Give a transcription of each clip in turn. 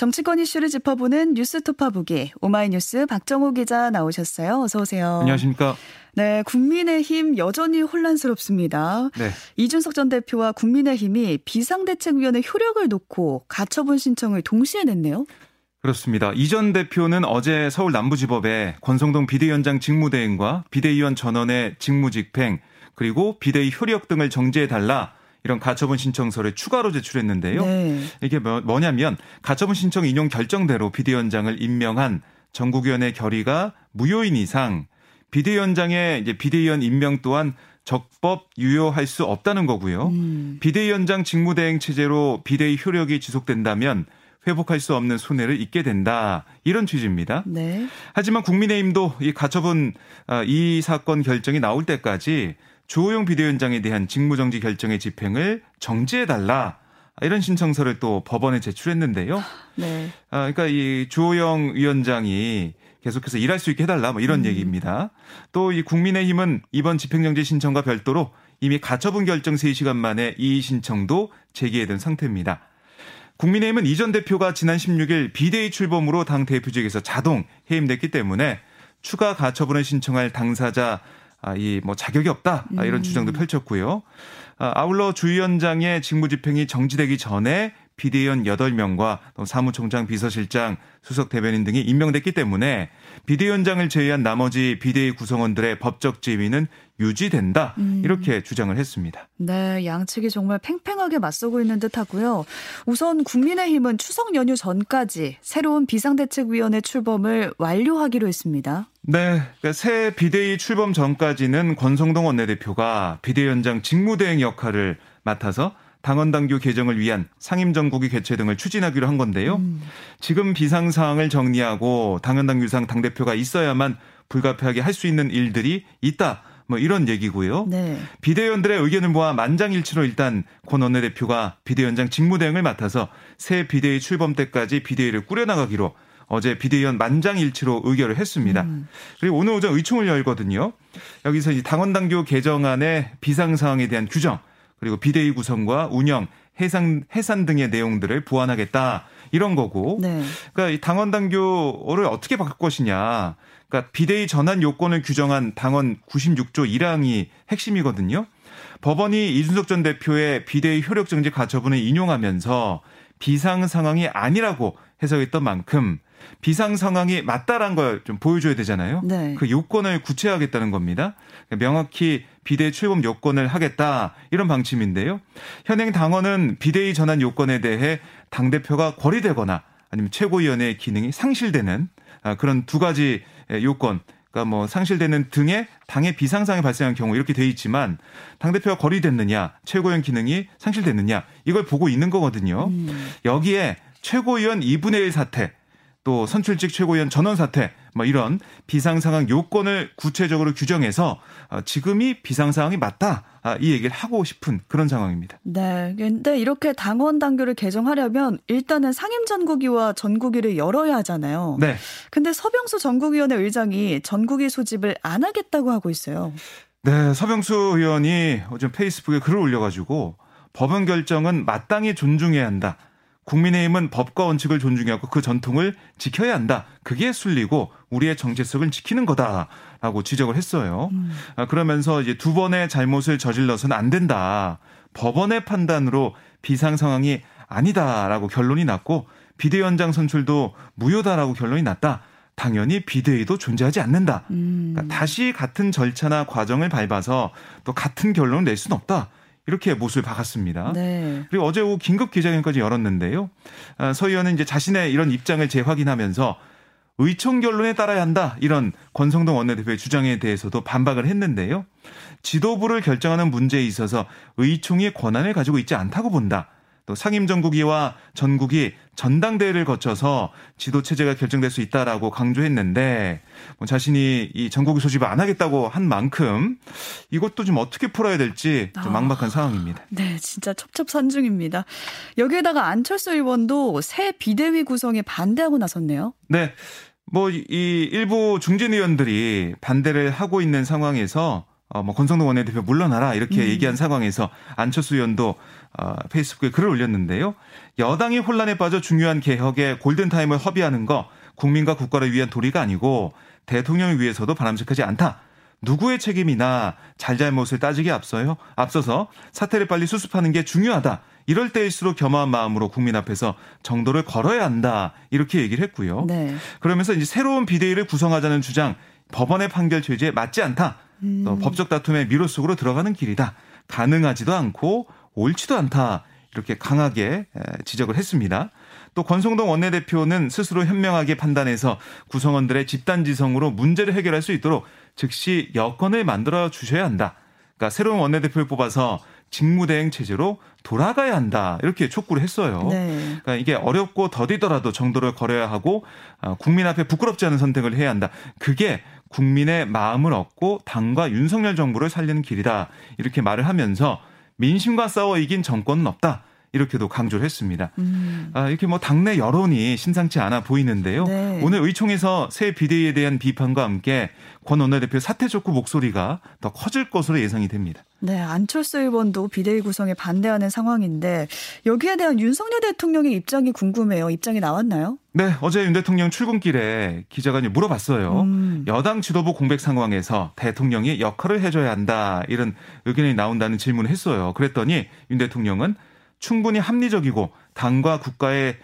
정치권 이슈를 짚어보는 뉴스 토파북이 오마이뉴스 박정호 기자 나오셨어요. 어서 오세요. 안녕하십니까. 네, 국민의힘 여전히 혼란스럽습니다. 네. 이준석 전 대표와 국민의힘이 비상대책위원회 효력을 놓고 가처분 신청을 동시에 냈네요. 그렇습니다. 이 전 대표는 어제 서울 남부지법에 권성동 비대위원장 직무대행과 비대위원 전원의 직무집행 그리고 비대위 효력 등을 정지해달라 이런 가처분 신청서를 추가로 제출했는데요. 네. 이게 뭐, 뭐냐면 가처분 신청 인용 결정대로 비대위원장을 임명한 전국위원회 결의가 무효인 이상 비대위원장의 이제 비대위원 임명 또한 적법 유효할 수 없다는 거고요. 음. 비대위원장 직무대행 체제로 비대위 효력이 지속된다면 회복할 수 없는 손해를 입게 된다. 이런 취지입니다. 네. 하지만 국민의힘도 이 가처분 아, 이 사건 결정이 나올 때까지 주호영 비대위원장에 대한 직무정지 결정의 집행을 정지해달라. 이런 신청서를 또 법원에 제출했는데요. 네. 아, 그러니까 이 주호영 위원장이 계속해서 일할 수 있게 해달라 뭐 이런 음. 얘기입니다. 또 이 국민의힘은 이번 집행정지 신청과 별도로 이미 가처분 결정 3시간 만에 이 신청도 제기해둔 상태입니다. 국민의힘은 이전 대표가 지난 16일 비대위 출범으로 당 대표직에서 자동 해임됐기 때문에 추가 가처분을 신청할 당사자 아, 이뭐 자격이 없다 아, 이런 음. 주장도 펼쳤고요. 아, 아울러 주 위원장의 직무집행이 정지되기 전에 비대위원 8명과 사무총장, 비서실장, 수석 대변인 등이 임명됐기 때문에 비대위원장을 제외한 나머지 비대위 구성원들의 법적 지위는 유지된다. 음. 이렇게 주장을 했습니다. 네, 양측이 정말 팽팽하게 맞서고 있는 듯하고요. 우선 국민의힘은 추석 연휴 전까지 새로운 비상대책위원회 출범을 완료하기로 했습니다. 네, 그러니까 새 비대위 출범 전까지는 권성동 원내대표가 비대위원장 직무대행 역할을 맡아서 당원 당규 개정을 위한 상임정국위 개최 등을 추진하기로 한 건데요. 음. 지금 비상 사항을 정리하고 당원 당규상 당 대표가 있어야만 불가피하게 할 수 있는 일들이 있다. 뭐 이런 얘기고요. 네. 비대위원들의 의견을 모아 만장일치로 일단 권 원내대표가 비대위원장 직무대행을 맡아서 새 비대위 출범 때까지 비대위를 꾸려나가기로 어제 비대위원 만장일치로 의결을 했습니다. 음. 그리고 오늘 오전 의총을 열거든요. 여기서 이 당원 당규 개정안의 비상 사항에 대한 규정 그리고 비대위 구성과 운영, 해상 해산 등의 내용들을 보완하겠다 이런 거고. 네. 그러니까 이 당원 당규를 어떻게 바꿀 것이냐. 그러니까 비대위 전환 요건을 규정한 당원 96조 1항이 핵심이거든요. 법원이 이준석 전 대표의 비대위 효력 정지 가처분을 인용하면서 비상 상황이 아니라고 해석했던 만큼 비상 상황이 맞다란 걸 좀 보여줘야 되잖아요. 네. 그 요건을 구체화하겠다는 겁니다. 명확히 비대위 출범 요건을 하겠다 이런 방침인데요. 현행 당원은 비대위 전환 요건에 대해 당 대표가 거리되거나 아니면 최고위원회의 기능이 상실되는 아, 그런 두 가지 요건 그러니까 뭐 상실되는 등의 당의 비상상이 발생한 경우 이렇게 돼 있지만 당 대표가 거리됐느냐 최고위원 기능이 상실됐느냐 이걸 보고 있는 거거든요. 음. 여기에 최고위원 2분의 1 사태 또 선출직 최고위원 전원 사퇴 뭐 이런 비상 상황 요건을 구체적으로 규정해서 어, 지금이 비상 상황이 맞다. 아, 이 얘기를 하고 싶은 그런 상황입니다. 네. 근데 이렇게 당원 당규를 개정하려면 일단은 상임 전국위와 전국위를 열어야 하잖아요. 네. 근데 서병수 전국위원회 의장이 전국위 소집을 안 하겠다고 하고 있어요. 네, 서병수 의원이 어제 페이스북에 글을 올려가지고 법원 결정은 마땅히 존중해야 한다. 국민의힘은 법과 원칙을 존중하고 그 전통을 지켜야 한다. 그게 순리고 우리의 정체성을 지키는 거다라고 지적을 했어요. 음. 아, 그러면서 이제 두 번의 잘못을 저질러서는 안 된다. 법원의 판단으로 비상 상황이 아니다라고 결론이 났고 비대위원장 선출도 무효다라고 결론이 났다. 당연히 비대위도 존재하지 않는다. 음. 그러니까 다시 같은 절차나 과정을 밟아서 또 같은 결론을 낼 수는 없다. 이렇게 못을 박았습니다. 네. 그리고 어제 오후 긴급 기자회견까지 열었는데요. 아, 서 의원은 이제 자신의 이런 입장을 재확인하면서 의총 결론에 따라야 한다 이런 권성동 원내대표의 주장에 대해서도 반박을 했는데요. 지도부를 결정하는 문제에 있어서 의총이 권한을 가지고 있지 않다고 본다. 또 상임정국위와 전국이 전당대회를 거쳐서 지도 체제가 결정될 수 있다라고 강조했는데 뭐 자신이 이 전국위 소집을 안 하겠다고 한 만큼 이것도 좀 어떻게 풀어야 될지 좀 아, 막막한 상황입니다. 네, 진짜 첩첩산중입니다. 여기에다가 안철수 의원도 새 비대위 구성에 반대하고 나섰네요. 네. 뭐 이 일부 중진 의원들이 반대를 하고 있는 상황에서 어, 뭐 권성동 원내대표 물러나라 이렇게 음. 얘기한 상황에서 안철수 의원도 어, 페이스북에 글을 올렸는데요. 여당이 혼란에 빠져 중요한 개혁의 골든타임을 허비하는 거 국민과 국가를 위한 도리가 아니고 대통령을 위해서도 바람직하지 않다. 누구의 책임이나 잘잘못을 따지기 앞서요. 앞서서 사태를 빨리 수습하는 게 중요하다. 이럴 때일수록 겸허한 마음으로 국민 앞에서 정도를 걸어야 한다. 이렇게 얘기를 했고요. 네. 그러면서 이제 새로운 비대위를 구성하자는 주장 법원의 판결 취지에 맞지 않다. 음. 또 법적 다툼의 미로 속으로 들어가는 길이다. 가능하지도 않고 옳지도 않다. 이렇게 강하게 지적을 했습니다. 또 권성동 원내대표는 스스로 현명하게 판단해서 구성원들의 집단지성으로 문제를 해결할 수 있도록 즉시 여건을 만들어 주셔야 한다. 그러니까 새로운 원내대표를 뽑아서 직무대행 체제로 돌아가야 한다. 이렇게 촉구를 했어요. 네. 그러니까 이게 어렵고 더디더라도 정도를 걸어야 하고 어, 국민 앞에 부끄럽지 않은 선택을 해야 한다. 그게 국민의 마음을 얻고 당과 윤석열 정부를 살리는 길이다. 이렇게 말을 하면서 민심과 싸워 이긴 정권은 없다. 이렇게도 강조를 했습니다. 음. 아, 이렇게 뭐 당내 여론이 심상치 않아 보이는데요. 네. 오늘 의총에서 새 비대위에 대한 비판과 함께 권 원내대표 사퇴 촉구 목소리가 더 커질 것으로 예상이 됩니다. 네, 안철수 의원도 비대위 구성에 반대하는 상황인데 여기에 대한 윤석열 대통령의 입장이 궁금해요. 입장이 나왔나요? 네, 어제 윤 대통령 출근길에 기자관이 물어봤어요. 음. 여당 지도부 공백 상황에서 대통령이 역할을 해줘야 한다 이런 의견이 나온다는 질문을 했어요. 그랬더니 윤 대통령은 충분히 합리적이고 당과 국가의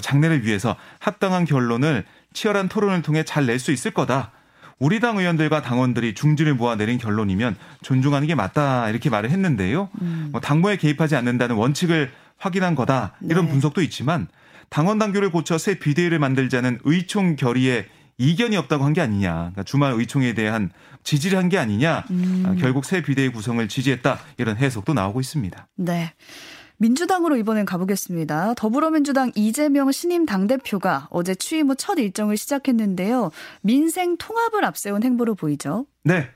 장래를 위해서 합당한 결론을 치열한 토론을 통해 잘 낼 수 있을 거다. 우리 당 의원들과 당원들이 중지를 모아 내린 결론이면 존중하는 게 맞다 이렇게 말을 했는데요. 음. 뭐 당무에 개입하지 않는다는 원칙을 확인한 거다 이런 네. 분석도 있지만 당원 당규를 고쳐 새 비대위를 만들자는 의총 결의에 이견이 없다고 한 게 아니냐. 그러니까 주말 의총에 대한 지지를 한 게 아니냐. 음. 아, 결국 새 비대위 구성을 지지했다 이런 해석도 나오고 있습니다. 네. 민주당으로 이번엔 가보겠습니다. 더불어민주당 이재명 신임 당대표가 어제 취임 후 첫 일정을 시작했는데요. 민생 통합을 앞세운 행보로 보이죠. 네.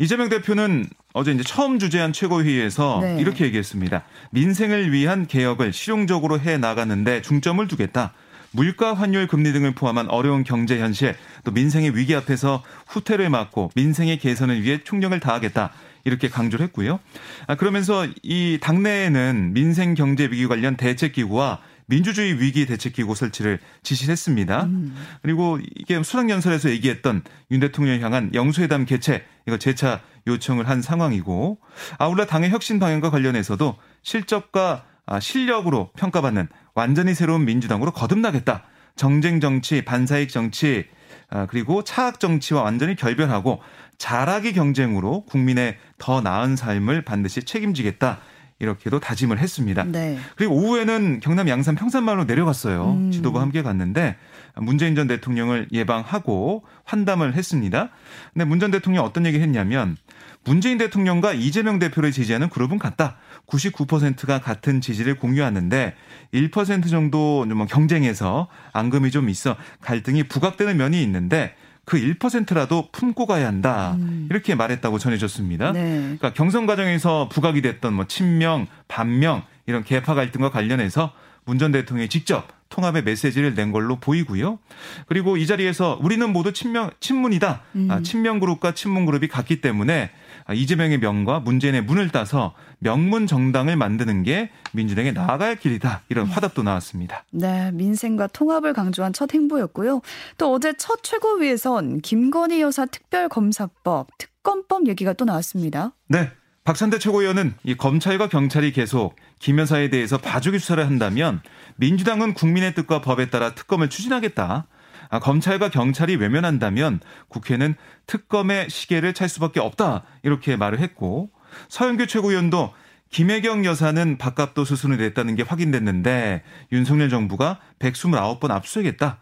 이재명 대표는 어제 이제 처음 주재한 최고회의에서 네. 이렇게 얘기했습니다. 민생을 위한 개혁을 실용적으로 해 나가는데 중점을 두겠다. 물가 환율 금리 등을 포함한 어려운 경제 현실 또 민생의 위기 앞에서 후퇴를 막고 민생의 개선을 위해 총력을 다하겠다. 이렇게 강조를 했고요. 아, 그러면서 이 당내에는 민생 경제 위기 관련 대책 기구와 민주주의 위기 대책 기구 설치를 지시했습니다. 음. 그리고 이게 수락연설에서 얘기했던 윤 대통령 향한 영수회담 개최 이거 재차 요청을 한 상황이고 아울러 당의 혁신 방향과 관련해서도 실적과 아, 실력으로 평가받는 완전히 새로운 민주당으로 거듭나겠다. 정쟁 정치, 반사익 정치, 아, 그리고 차악 정치와 완전히 결별하고 잘하기 경쟁으로 국민의 더 나은 삶을 반드시 책임지겠다. 이렇게도 다짐을 했습니다. 네. 그리고 오후에는 경남 양산 평산마을로 내려갔어요. 음. 지도부 함께 갔는데 문재인 전 대통령을 예방하고 환담을 했습니다. 근데 문 전 대통령 어떤 얘기 했냐면 문재인 대통령과 이재명 대표를 지지하는 그룹은 같다. 99%가 같은 지지를 공유하는데 1% 정도 뭐 경쟁에서 앙금이 좀 있어 갈등이 부각되는 면이 있는데 그 1%라도 품고 가야 한다. 음. 이렇게 말했다고 전해졌습니다. 네. 그러니까 경선 과정에서 부각이 됐던 뭐 친명, 반명 이런 개파 갈등과 관련해서 문 전 대통령이 직접 통합의 메시지를 낸 걸로 보이고요. 그리고 이 자리에서 우리는 모두 친명 친문이다. 음. 아, 친명 그룹과 친문 그룹이 같기 때문에 아, 이재명의 명과 문재인의 문을 따서 명문 정당을 만드는 게 민주당에 나아갈 길이다. 이런 화답도 나왔습니다. 네, 민생과 통합을 강조한 첫 행보였고요. 또 어제 첫 최고위에선 김건희 여사 특별검사법, 특검법 얘기가 또 나왔습니다. 네. 박찬대 최고위원은 이 검찰과 경찰이 계속 김 여사에 대해서 봐주기 수사를 한다면 민주당은 국민의 뜻과 법에 따라 특검을 추진하겠다. 아, 검찰과 경찰이 외면한다면 국회는 특검의 시계를 찰 수밖에 없다. 이렇게 말을 했고 서영교 최고위원도 김혜경 여사는 밥값도 수순이 됐다는 게 확인됐는데 윤석열 정부가 129번 압수하겠다.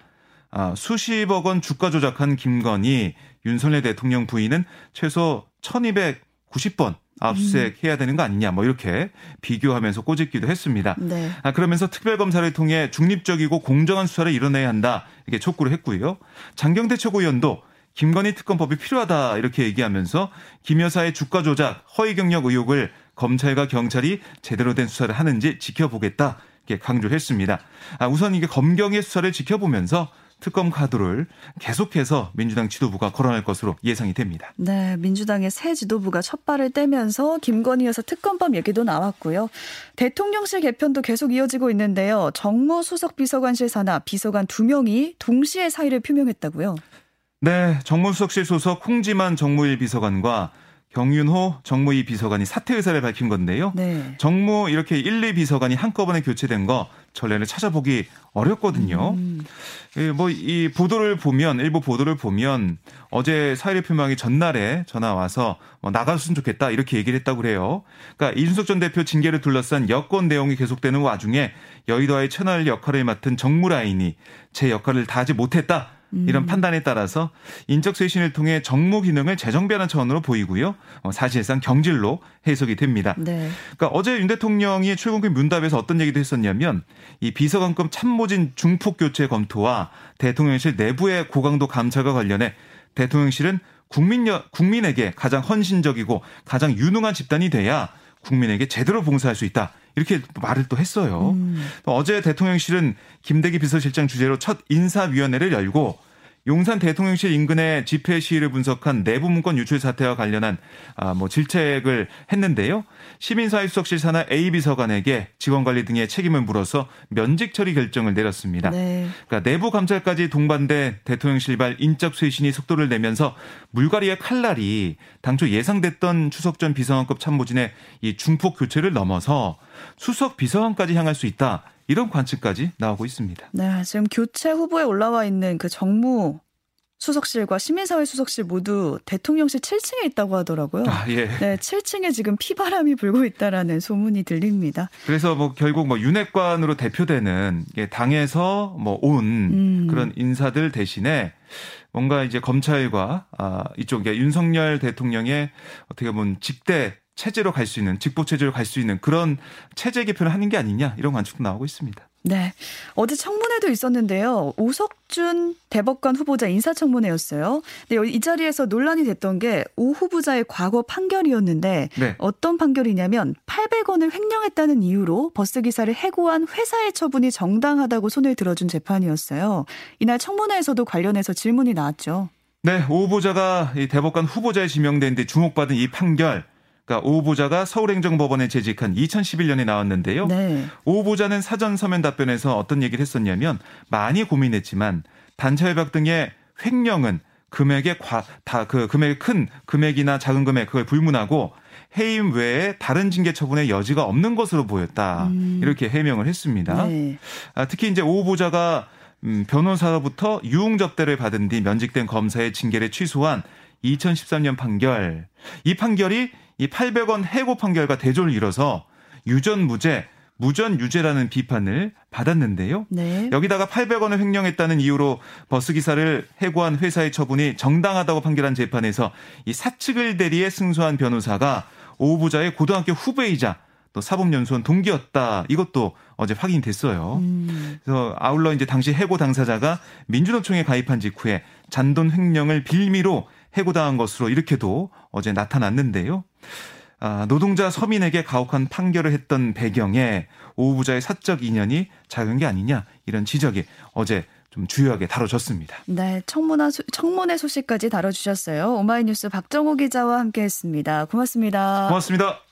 아, 수십억 원 주가 조작한 김건희 윤석열 대통령 부인은 최소 1290번 압수수색 해야 되는 거 아니냐 뭐 이렇게 비교하면서 꼬집기도 했습니다. 네. 아, 그러면서 특별검사를 통해 중립적이고 공정한 수사를 이뤄내야 한다 이렇게 촉구를 했고요. 장경태 최고위원도 김건희 특검법이 필요하다 이렇게 얘기하면서 김 여사의 주가 조작, 허위 경력 의혹을 검찰과 경찰이 제대로 된 수사를 하는지 지켜보겠다 이렇게 강조했습니다. 아, 우선 이게 검경의 수사를 지켜보면서 특검 카드를 계속해서 민주당 지도부가 거론할 것으로 예상이 됩니다. 네, 민주당의 새 지도부가 첫 발을 떼면서 김건희 여사 특검법 얘기도 나왔고요. 대통령실 개편도 계속 이어지고 있는데요. 정무 수석 비서관실 산하 비서관 두 명이 동시에 사의를 표명했다고요. 네, 정무수석실 소속 홍지만 정무일 비서관과 경윤호 정무위 비서관이 사퇴 의사를 밝힌 건데요. 네. 정무 이렇게 1, 2 비서관이 한꺼번에 교체된 거 전례를 찾아보기 어렵거든요. 음. 예, 뭐이 보도를 보면 일부 보도를 보면 어제 사의를 표명하기 전날에 전화 와서 뭐 나갔으면 좋겠다 이렇게 얘기를 했다고 그래요. 그러니까 이준석 전 대표 징계를 둘러싼 여권 내용이 계속되는 와중에 여의도와의 채널 역할을 맡은 정무라인이 제 역할을 다하지 못했다. 이런 음. 판단에 따라서 인적 쇄신을 통해 정무 기능을 재정비하는 차원으로 보이고요. 어, 사실상 경질로 해석이 됩니다. 네. 그러니까 어제 윤 대통령이 출근길 문답에서 어떤 얘기도 했었냐면 이 비서관급 참모진 중폭 교체 검토와 대통령실 내부의 고강도 감찰과 관련해 대통령실은 국민 국민에게 가장 헌신적이고 가장 유능한 집단이 돼야 국민에게 제대로 봉사할 수 있다. 이렇게 말을 또 했어요. 음. 어제 대통령실은 김대기 비서실장 주재로 첫 인사위원회를 열고 용산 대통령실 인근의 집회 시위를 분석한 내부 문건 유출 사태와 관련한 아, 뭐 질책을 했는데요. 시민사회수석실 산하 A 비서관에게 직원관리 등의 책임을 물어서 면직 처리 결정을 내렸습니다. 네. 그러니까 내부 감찰까지 동반돼 대통령실발 인적 쇄신이 속도를 내면서 물갈이의 칼날이 당초 예상됐던 추석 전 비서관급 참모진의 이 중폭 교체를 넘어서 수석 비서관까지 향할 수 있다. 이런 관측까지 나오고 있습니다. 네, 지금 교체 후보에 올라와 있는 그 정무 수석실과 시민사회 수석실 모두 대통령실 7층에 있다고 하더라고요. 아, 예. 네, 7층에 지금 피바람이 불고 있다라는 소문이 들립니다. 그래서 뭐 결국 뭐 윤핵관으로 대표되는 당에서 뭐온 음. 그런 인사들 대신에 뭔가 이제 검찰과 아, 이쪽 윤석열 대통령의 어떻게 보면 직대 체제로 갈 수 있는 직보 체제로 갈 수 있는 그런 체제 개편을 하는 게 아니냐 이런 관측도 나오고 있습니다. 네. 어제 청문회도 있었는데요. 오석준 대법관 후보자 인사청문회였어요. 근데 이 자리에서 논란이 됐던 게 오 후보자의 과거 판결이었는데 네. 어떤 판결이냐면 800원을 횡령했다는 이유로 버스 기사를 해고한 회사의 처분이 정당하다고 손을 들어준 재판이었어요. 이날 청문회에서도 관련해서 질문이 나왔죠. 네, 오 후보자가 이 대법관 후보자에 지명된 데 주목받은 이 판결 그러니까 오 후보자가 서울행정법원에 재직한 2011년에 나왔는데요. 네. 오 후보자는 사전 서면 답변에서 어떤 얘기를 했었냐면 많이 고민했지만 단체 협약 등의 횡령은 금액의 과, 다 그 금액이 큰 금액이나 작은 금액 그걸 불문하고 해임 외에 다른 징계 처분의 여지가 없는 것으로 보였다. 음. 이렇게 해명을 했습니다. 네. 아, 특히 이제 오 후보자가 음, 변호사로부터 유흥 접대를 받은 뒤 면직된 검사의 징계를 취소한 2013년 판결. 이 판결이 이 800원 해고 판결과 대조를 이뤄서 유전 무죄, 무전 유죄라는 비판을 받았는데요. 네. 여기다가 800원을 횡령했다는 이유로 버스 기사를 해고한 회사의 처분이 정당하다고 판결한 재판에서 이 사측을 대리해 승소한 변호사가 오 후보자의 고등학교 후배이자 또 사법연수원 동기였다. 이것도 어제 확인됐어요. 음. 그래서 아울러 이제 당시 해고 당사자가 민주노총에 가입한 직후에 잔돈 횡령을 빌미로 해고당한 것으로 이렇게도 어제 나타났는데요. 아, 노동자 서민에게 가혹한 판결을 했던 배경에 오 후보자의 사적 인연이 작은 게 아니냐 이런 지적이 어제 좀 주요하게 다뤄졌습니다. 네, 청문회, 청문회 소식까지 다뤄주셨어요. 오마이뉴스 박정호 기자와 함께했습니다. 고맙습니다. 고맙습니다.